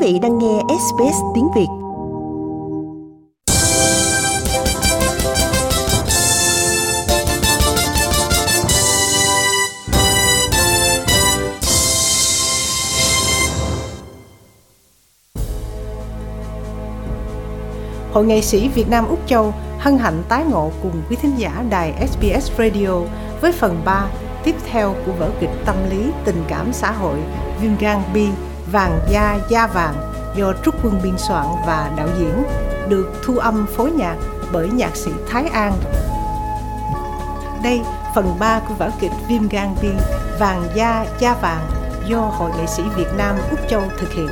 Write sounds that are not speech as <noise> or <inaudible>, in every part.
vị đang nghe SBS tiếng Việt. Hội nghệ sĩ Việt Nam Úc Châu hân hạnh tái ngộ cùng quý thính giả đài SBS Radio với phần 3 tiếp theo của vở kịch tâm lý, tình cảm xã hội Viêm gan B Vàng da da vàng do Trúc Quân biên soạn và đạo diễn, được thu âm phối nhạc bởi nhạc sĩ Thái An. Đây, phần 3 của vở kịch Viêm gan Bi Vàng da da vàng do Hội nghệ sĩ Việt Nam Úc Châu thực hiện.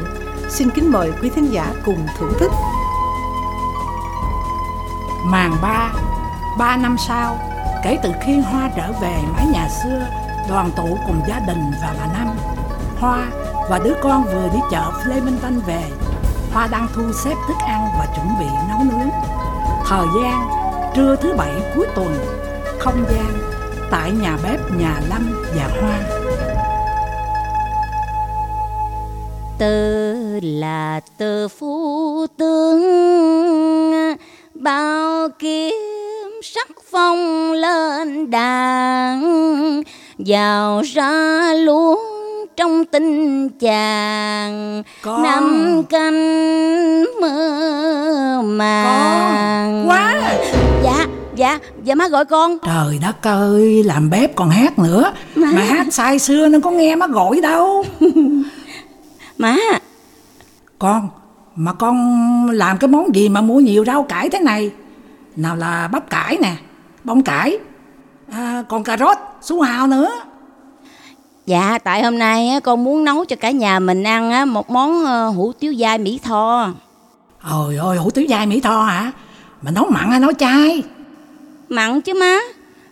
Xin kính mời quý thính giả cùng thưởng thức. Màn ba, ba năm sau, kể từ khi Hoa trở về mái nhà xưa, đoàn tụ cùng gia đình và bà Năm, Hoa và đứa con vừa đi chợ Flemington về. Hoa đang thu xếp thức ăn và chuẩn bị nấu nướng. Thời gian trưa thứ bảy cuối tuần, không gian tại nhà bếp nhà Lâm và Hoa. Tơ là tơ phú tướng bao kiếm sắc phong lên đàn vào ra luôn trong tình chàng Con. năm canh mơ màng Con, quá. dạ dạ dạ má gọi con Trời đất ơi, làm bếp còn hát nữa. Mà hát sai xưa nó có nghe má gọi đâu. <laughs> má Con, mà con làm cái món gì mà mua nhiều rau cải thế này? Nào là bắp cải nè, bông cải, à, còn cà rốt, su hào nữa. Dạ tại hôm nay á, con muốn nấu cho cả nhà mình ăn á, một món ờ, hủ tiếu dai mỹ tho Ôi ôi, hủ tiếu dai Mỹ Tho hả? Mà nấu mặn hay nấu chay? mặn chứ má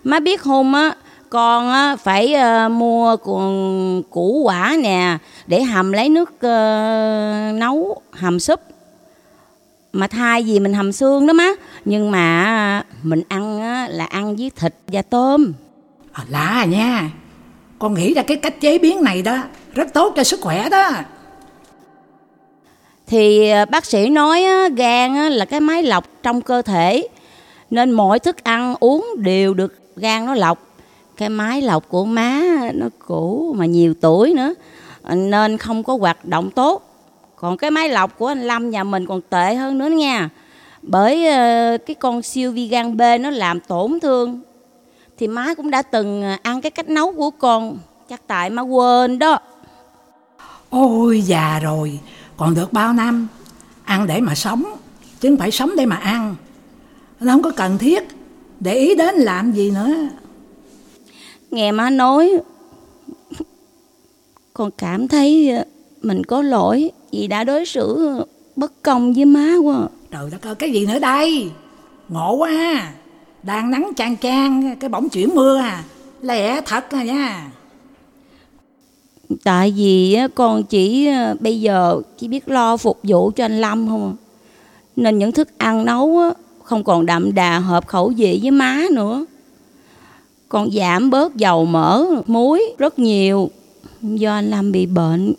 má biết hôm á con á phải ờ, mua cuồng củ quả nè để hầm lấy nước ờ, nấu hầm súp mà thay vì mình hầm xương đó má nhưng mà mình ăn á, là ăn với thịt và tôm À, à nha. Con nghĩ ra cái cách chế biến này đó, rất tốt cho sức khỏe đó. thì ờ, bác sĩ nói gan là cái máy lọc trong cơ thể nên mọi thức ăn uống đều được gan nó lọc. Cái máy lọc của má nó cũ mà nhiều tuổi nữa nên không có hoạt động tốt. Còn cái máy lọc của anh Lâm nhà mình còn tệ hơn nữa nha. Bởi ờ, cái con siêu vi gan B nó làm tổn thương thì má cũng đã từng ờ, ăn cái cách nấu của con chắc tại má quên đó Ôi già rồi, còn được bao năm. Ăn để mà sống, chứ không phải sống để mà ăn. Nó không có cần thiết, để ý đến làm gì nữa. nghe má nói con cảm thấy ờ, mình có lỗi vì đã đối xử bất công với má quá Trời đất ơi, cái gì nữa đây? Ngộ quá ha. Đang nắng chang chang, cái bỗng chuyển mưa à. Lẹ thật à nha. tại vì con chỉ ờ, bây giờ chỉ biết lo phục vụ cho anh Lâm không à. nên những thức ăn nấu không còn đậm đà hợp khẩu vị với má nữa con giảm bớt dầu mỡ muối rất nhiều do anh Lâm bị bệnh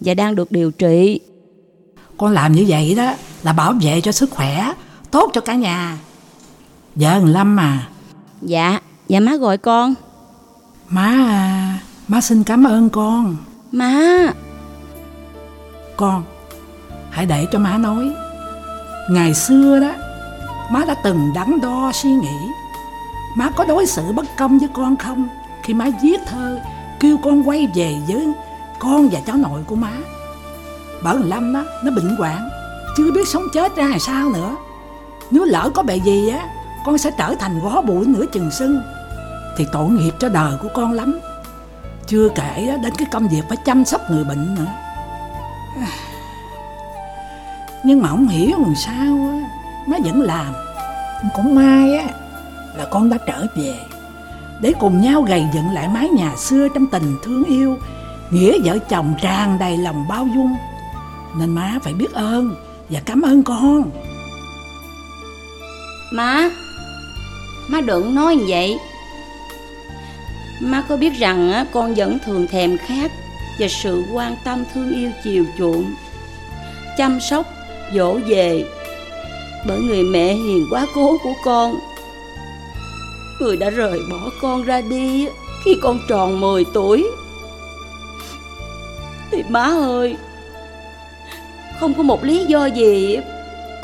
và đang được điều trị Con làm như vậy đó là bảo vệ cho sức khỏe, tốt cho cả nhà. Vợ thằng Lâm à, dạ dạ má gọi con má à, má xin cảm ơn con. má Con, hãy để cho má nói. Ngày xưa đó, má đã từng đắn đo suy nghĩ. Má có đối xử bất công với con không? Khi má viết thơ, kêu con quay về với con và cháu nội của má. Bởi thằng Lâm đó, nó bệnh hoạn, chưa biết sống chết ra làm sao nữa. Nếu lỡ có bề gì á, con sẽ trở thành gó bụi nửa chừng sưng. Thì tội nghiệp cho đời của con lắm. Chưa kể đến cái công việc phải chăm sóc người bệnh nữa. Nhưng mà không hiểu làm sao á, Má vẫn làm Cũng may á, Là con đã trở về Để cùng nhau gầy dựng lại mái nhà xưa Trong tình thương yêu, Nghĩa vợ chồng tràn đầy lòng bao dung Nên má phải biết ơn Và cảm ơn con Má Má đừng nói như vậy. Má có biết rằng á, con vẫn thường thèm khát Và sự quan tâm thương yêu chiều chuộng chăm sóc dỗ về bởi người mẹ hiền quá cố của con. Người đã rời bỏ con ra đi khi con tròn 10 tuổi. Thì má ơi không có một lý do gì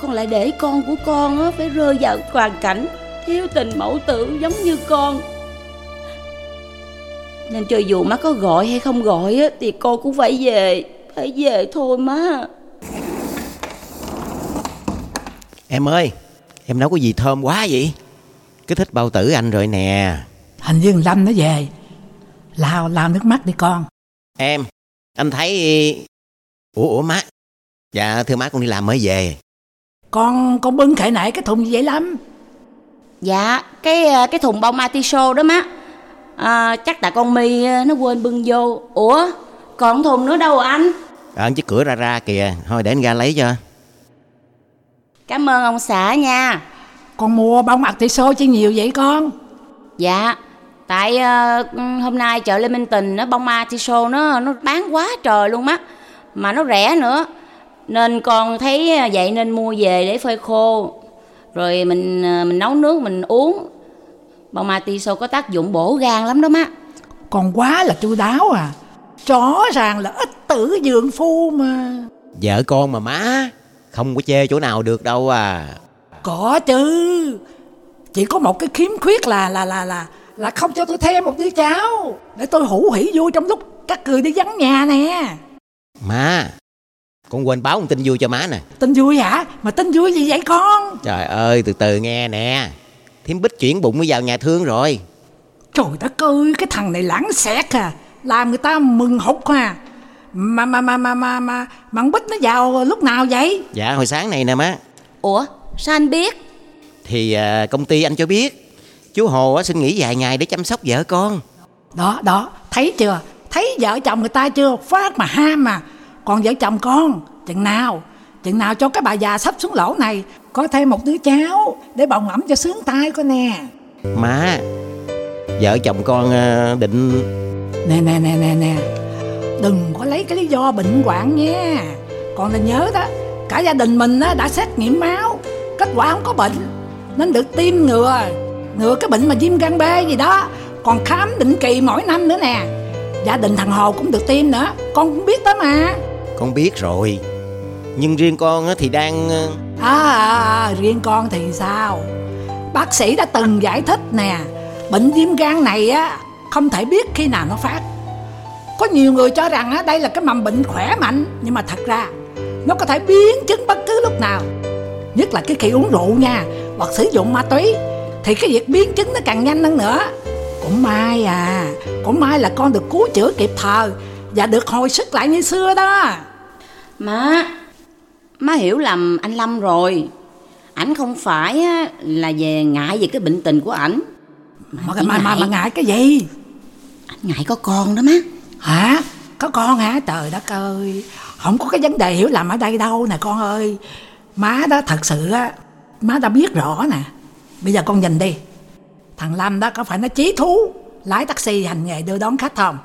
con lại để con của con phải rơi vào hoàn cảnh thiếu tình mẫu tử giống như con. Nên cho dù má có gọi hay không gọi thì con cũng phải về phải về thôi má. Em ơi Em nấu cái gì thơm quá vậy? Cứ thích bao tử anh rồi nè. Hình như Lâm nó về. Lao lao nước mắt đi con. Em Anh thấy Ủa ủa má. Dạ thưa má con đi làm mới về. Con con bưng khệ nại cái thùng gì vậy Lâm Dạ cái cái thùng bông Matiso đó má. À, Chắc tại con My nó quên bưng vô. Ủa còn thùng nữa đâu anh? Ở ờ, chiếc cửa ra ra kìa. Thôi để anh ra lấy cho. Cảm ơn ông xã nha. Con mua bông Artiso chi nhiều vậy con? Dạ Tại uh, hôm nay chợ Lê Minh Tình nó bông Artiso nó nó bán quá trời luôn mắt Mà nó rẻ nữa. Nên con thấy vậy nên mua về để phơi khô Rồi mình uh, mình nấu nước mình uống. Bông Artiso có tác dụng bổ gan lắm đó má. Còn quá là chu đáo à. Rõ ràng là ít tử dượng phu mà. Vợ con mà má không có chê chỗ nào được đâu à. Có chứ. Chỉ có một cái khiếm khuyết là là là là là không cho tôi thêm một đứa cháu. Để tôi hủ hỉ vui trong lúc các người đi vắng nhà nè. Má Con quên báo một tin vui cho má nè. Tin vui hả? Mà tin vui gì vậy con? Trời ơi từ từ nghe nè. Thiếm bích chuyển bụng mới vào nhà thương rồi. Trời đất ơi Cái thằng này lãng xẹt à. Làm người ta mừng hụt à. Mà mà mà mà mà mà mà bích nó vào lúc nào vậy? Dạ hồi sáng này nè má. Ủa sao anh biết? Thì à, công ty anh cho biết. Chú hồ á, xin nghỉ vài ngày để chăm sóc vợ con. Đó đó thấy chưa? Thấy vợ chồng người ta chưa? Phát mà ham mà còn vợ chồng con chừng nào chừng nào cho cái bà già sắp xuống lỗ này có thêm một đứa cháu để bồng ẩm cho sướng tay coi nè. Má vợ chồng con à, định nè nè nè nè nè đừng có lấy cái lý do bệnh hoạn nha. Còn là nhớ đó cả gia đình mình đã xét nghiệm máu kết quả không có bệnh nên được tiêm ngừa ngừa cái bệnh mà viêm gan B gì đó. Còn khám định kỳ mỗi năm nữa nè gia đình thằng hồ cũng được tiêm nữa con cũng biết đó mà con biết rồi. Nhưng riêng con thì đang ờ, à, à, à riêng con thì sao? Bác sĩ đã từng giải thích nè bệnh viêm gan này á không thể biết khi nào nó phát. Có nhiều người cho rằng á, đây là cái mầm bệnh khỏe mạnh nhưng mà thật ra nó có thể biến chứng bất cứ lúc nào. Nhất là cái khi uống rượu nha hoặc sử dụng ma túy thì cái việc biến chứng nó càng nhanh hơn nữa. Cũng may à cũng may là con được cứu chữa kịp thời và được hồi sức lại như xưa đó má má hiểu lầm anh lâm rồi. Ảnh không phải là về ngại về cái bệnh tình của ảnh. Mà mà, mà, mà, mà ngại cái gì? Ảnh ngại có con đó má. Hả? Có con hả? Trời đất ơi. Không có cái vấn đề hiểu lầm ở đây đâu nè con ơi. Má đó thật sự á má đã biết rõ nè. Bây giờ con nhìn đi. Thằng lâm đó có phải nó chí thú lái taxi hành nghề đưa đón khách không?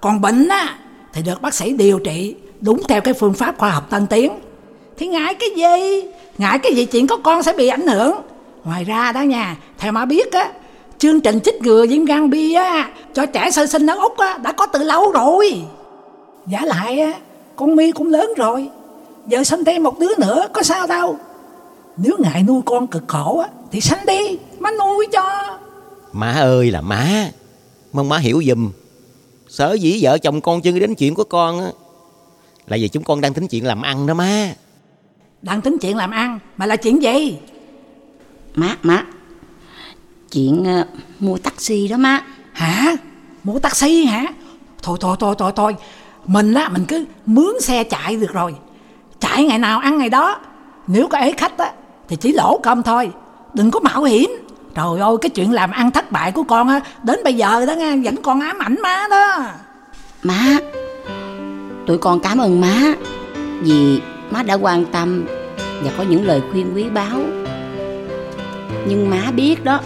Còn bệnh á thì được bác sĩ điều trị đúng theo cái phương pháp khoa học tân tiến. Thì ngại cái gì? Ngại cái gì chuyện có con sẽ bị ảnh hưởng? Ngoài ra đó nha, theo má biết á, chương trình chích ngừa viêm gan B á, cho trẻ sơ sinh ở úc á, đã có từ lâu rồi. Giả lại á, con mi cũng lớn rồi. Giờ sinh thêm một đứa nữa, có sao đâu. Nếu ngại nuôi con cực khổ á, thì sanh đi, má nuôi cho. Má ơi là má. Mong má hiểu giùm. Sở dĩ vợ chồng con chưa đến chuyện của con á là vì chúng con đang tính chuyện làm ăn đó má. Đang tính chuyện làm ăn? Mà là chuyện gì? Má má. Chuyện uh, mua taxi đó má. Hả? Mua taxi hả? Thôi thôi thôi thôi thôi. Mình á mình cứ mướn xe chạy được rồi. Chạy ngày nào ăn ngày đó. Nếu có ấy khách á thì chỉ lỗ công thôi. Đừng có mạo hiểm. Trời ơi cái chuyện làm ăn thất bại của con á đến bây giờ đó nghe vẫn còn ám ảnh má đó. Má tụi con cảm ơn má vì má đã quan tâm và có những lời khuyên quý báu nhưng má biết đó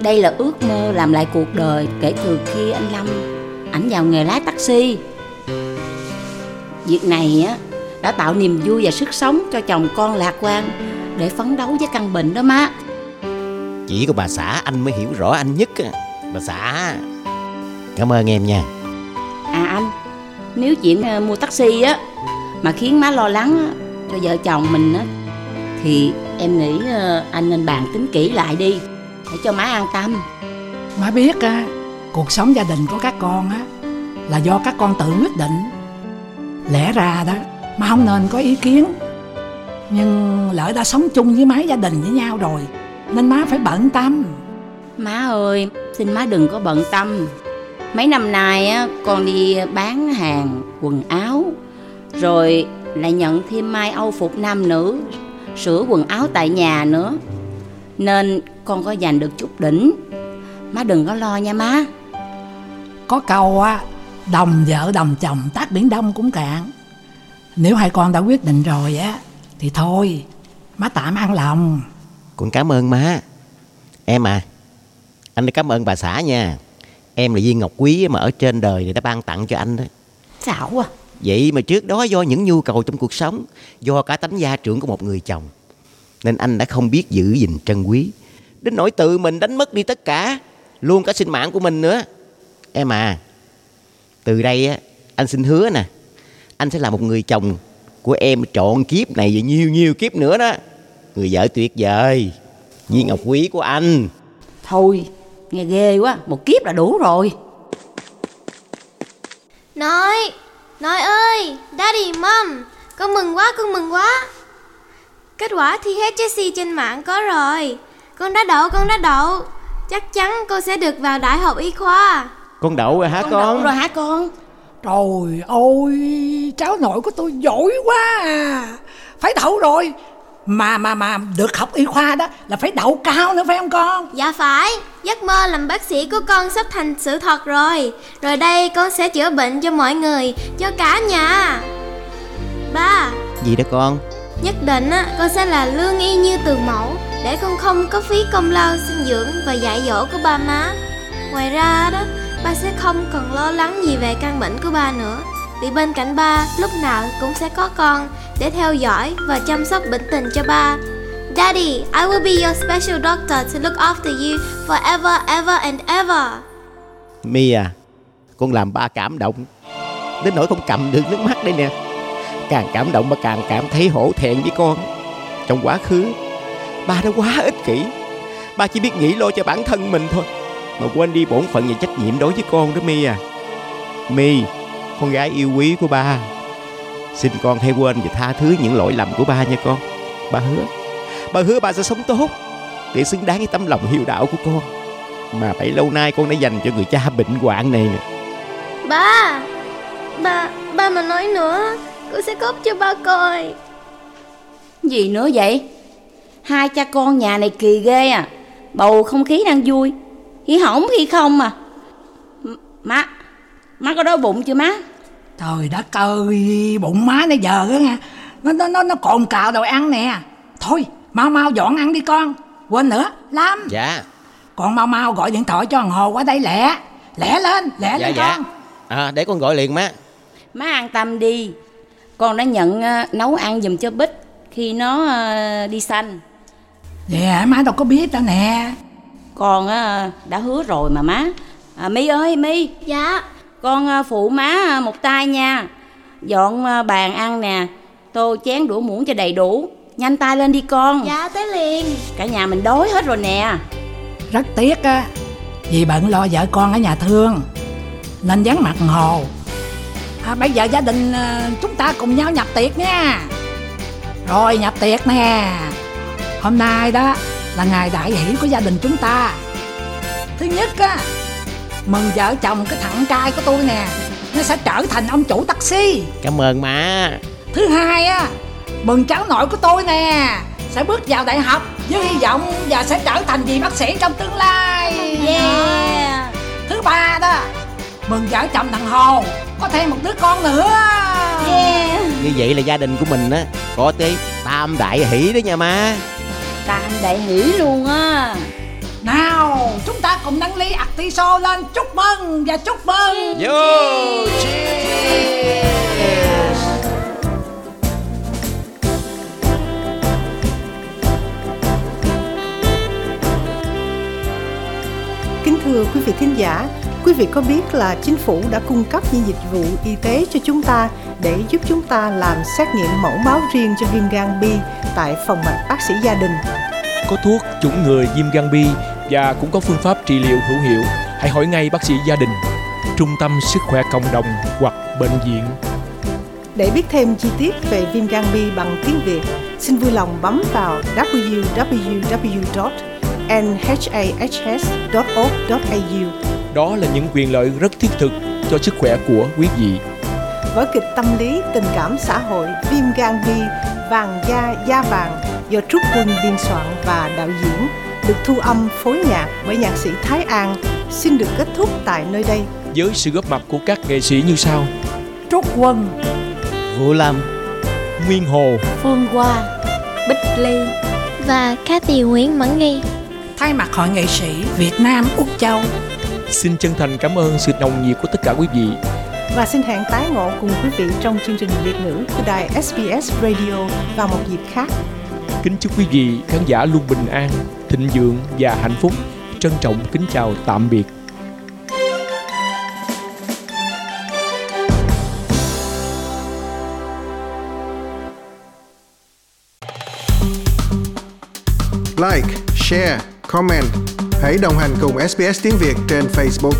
đây là ước mơ làm lại cuộc đời kể từ khi anh Lâm ảnh vào nghề lái taxi. Việc này á đã tạo niềm vui và sức sống cho chồng con lạc quan để phấn đấu với căn bệnh đó má Chỉ có bà xã anh mới hiểu rõ anh nhất á. Bà xã Cảm ơn em nha À anh Nếu chuyện ờ, mua taxi á Mà khiến má lo lắng á, cho vợ chồng mình á Thì em nghĩ ờ, anh nên bàn tính kỹ lại đi Để cho má an tâm Má biết á, cuộc sống gia đình của các con á là do các con tự quyết định. Lẽ ra đó, má không nên có ý kiến. Nhưng lỡ đã sống chung với má gia đình với nhau rồi, nên má phải bận tâm. Má ơi Xin má đừng có bận tâm Mấy năm nay á con đi bán hàng quần áo Rồi lại nhận thêm mai âu phục nam nữ Sửa quần áo tại nhà nữa. Nên con có dành được chút đỉnh. Má đừng có lo nha má. Có câu á, đồng vợ đồng chồng tác biển đông cũng cạn. Nếu hai con đã quyết định rồi á, thì thôi, má tạm an lòng. Con cảm ơn má. Em à Anh cảm ơn bà xã nha Em là viên ngọc quý mà ở trên đời người ta ban tặng cho anh đó. Xạo quá. Vậy mà trước đó do những nhu cầu trong cuộc sống Do cả tánh gia trưởng của một người chồng Nên anh đã không biết giữ gìn trân quý. Đến nỗi tự mình đánh mất đi tất cả Luôn cả sinh mạng của mình nữa. Em à Từ đây á Anh xin hứa nè Anh sẽ là một người chồng Của em trọn kiếp này và nhiều nhiều kiếp nữa đó. Người vợ tuyệt vời Viên ngọc quý của anh. Thôi nghe ghê quá Một kiếp là đủ rồi Nói, nói ơi, Daddy, Mom, con mừng quá, con mừng quá. Kết quả thi HSC trên mạng có rồi. Con đã đậu, con đã đậu. Chắc chắn con sẽ được vào đại học y khoa. Con đậu rồi hả con, đậu rồi hả con Trời ơi, cháu nội của tôi giỏi quá à. Phải đậu rồi. Mà mà mà được học y khoa đó là phải đậu cao nữa phải không con? Dạ phải, giấc mơ làm bác sĩ của con sắp thành sự thật rồi. Rồi đây con sẽ chữa bệnh cho mọi người, cho cả nhà. Ba, Gì đó con nhất định á, con sẽ là lương y như từ mẫu để con không có phí công lao sinh dưỡng và dạy dỗ của ba má. Ngoài ra đó, ba sẽ không còn lo lắng gì về căn bệnh của ba nữa. Vì bên cạnh ba lúc nào cũng sẽ có con để theo dõi và chăm sóc bệnh tình cho ba. Daddy, I will be your special doctor to look after you forever, ever and ever. Mia, Con làm ba cảm động. Đến nỗi không cầm được nước mắt đây nè. Càng cảm động mà càng cảm thấy hổ thẹn với con. Trong quá khứ Ba đã quá ích kỷ. Ba chỉ biết nghĩ lo cho bản thân mình thôi. Mà quên đi bổn phận và trách nhiệm đối với con đó Mi à Mi Con gái yêu quý của ba. Xin con hãy quên và tha thứ những lỗi lầm của ba nha con. Ba hứa. Ba hứa ba sẽ sống tốt Để xứng đáng với tấm lòng hiếu đạo của con. Mà bấy lâu nay con đã dành cho người cha bệnh hoạn này nè. Ba, ba, ba mà nói nữa, con sẽ cốp cho ba coi. Gì nữa vậy? Hai cha con nhà này kỳ ghê à. Bầu không khí đang vui. Khi hỏng khi không à. M- Má Má có đói bụng chưa má Trời đất ơi, bụng má này giờ á nha. Nó nó nó nó cồn cào đồ ăn nè. Thôi, mau mau dọn ăn đi con. Quên nữa, Lam, Dạ con mau mau gọi điện thoại cho thằng Hồ qua đây lẹ. Lẹ lên, lẹ Dạ lên dạ con. à, Để con gọi liền má Má an tâm đi Con đã nhận ờ, nấu ăn giùm cho Bích Khi nó ờ, đi xanh Dạ, má đâu có biết đâu nè. Con ờ, đã hứa rồi mà má à, My ơi My Dạ, Con ờ, phụ má ờ, một tay nha Dọn ờ, bàn ăn nè Tô chén đũa muỗng cho đầy đủ Nhanh tay lên đi con dạ tới liền. Cả nhà mình đói hết rồi nè Rất tiếc á, vì bận lo vợ con ở nhà thương. Nên vắng mặt Hồ. À, bây giờ gia đình chúng ta cùng nhau nhập tiệc nha. Rồi nhập tiệc nè. Hôm nay đó là ngày đại hỷ của gia đình chúng ta. Thứ nhất á, mừng vợ chồng cái thằng trai của tôi nè. Nó sẽ trở thành ông chủ taxi. Cảm ơn má Thứ hai á, mừng cháu nội của tôi nè sẽ bước vào đại học với hy vọng và sẽ trở thành vị bác sĩ trong tương lai. Yeah Thứ ba đó, mừng vợ chồng thằng Hồ có thêm một đứa con nữa. Yeah Như vậy là gia đình của mình á Có tới tam đại hỷ đó nha má Tam đại hỷ luôn á nào, chúng ta cùng nâng ly Artiso lên chúc mừng và chúc mừng. Yo, cheers. Kính thưa quý vị thính giả, Quý vị có biết là chính phủ đã cung cấp những dịch vụ y tế cho chúng ta để giúp chúng ta làm xét nghiệm mẫu máu riêng cho viêm gan B tại phòng mạch bác sĩ gia đình. Có thuốc chủng người viêm gan B và cũng có phương pháp trị liệu hữu hiệu. Hãy hỏi ngay bác sĩ gia đình, trung tâm sức khỏe cộng đồng hoặc bệnh viện. Để biết thêm chi tiết về viêm gan B bằng tiếng Việt, xin vui lòng bấm vào www.nhahs.org.au. Đó là những quyền lợi rất thiết thực cho sức khỏe của quý vị. Vở kịch tâm lý tình cảm xã hội Viêm gan B Vàng da da vàng do Trúc Quân biên soạn và đạo diễn được thu âm phối nhạc bởi nhạc sĩ Thái An xin được kết thúc tại nơi đây. Với sự góp mặt của các nghệ sĩ như sau Trúc Quân Vũ Lâm Nguyên Hồ Phương Hoa Bích Ly và Cathy Nguyễn Mẫn Nghi. thay mặt hội nghệ sĩ Việt Nam Úc Châu Xin chân thành cảm ơn sự nồng nhiệt của tất cả quý vị Và xin hẹn tái ngộ cùng quý vị trong chương trình Việt ngữ của đài SBS Radio vào một dịp khác. Kính chúc quý vị khán giả luôn bình an, thịnh vượng và hạnh phúc Trân trọng kính chào tạm biệt Like, share, comment. Hãy đồng hành cùng SBS tiếng Việt trên Facebook.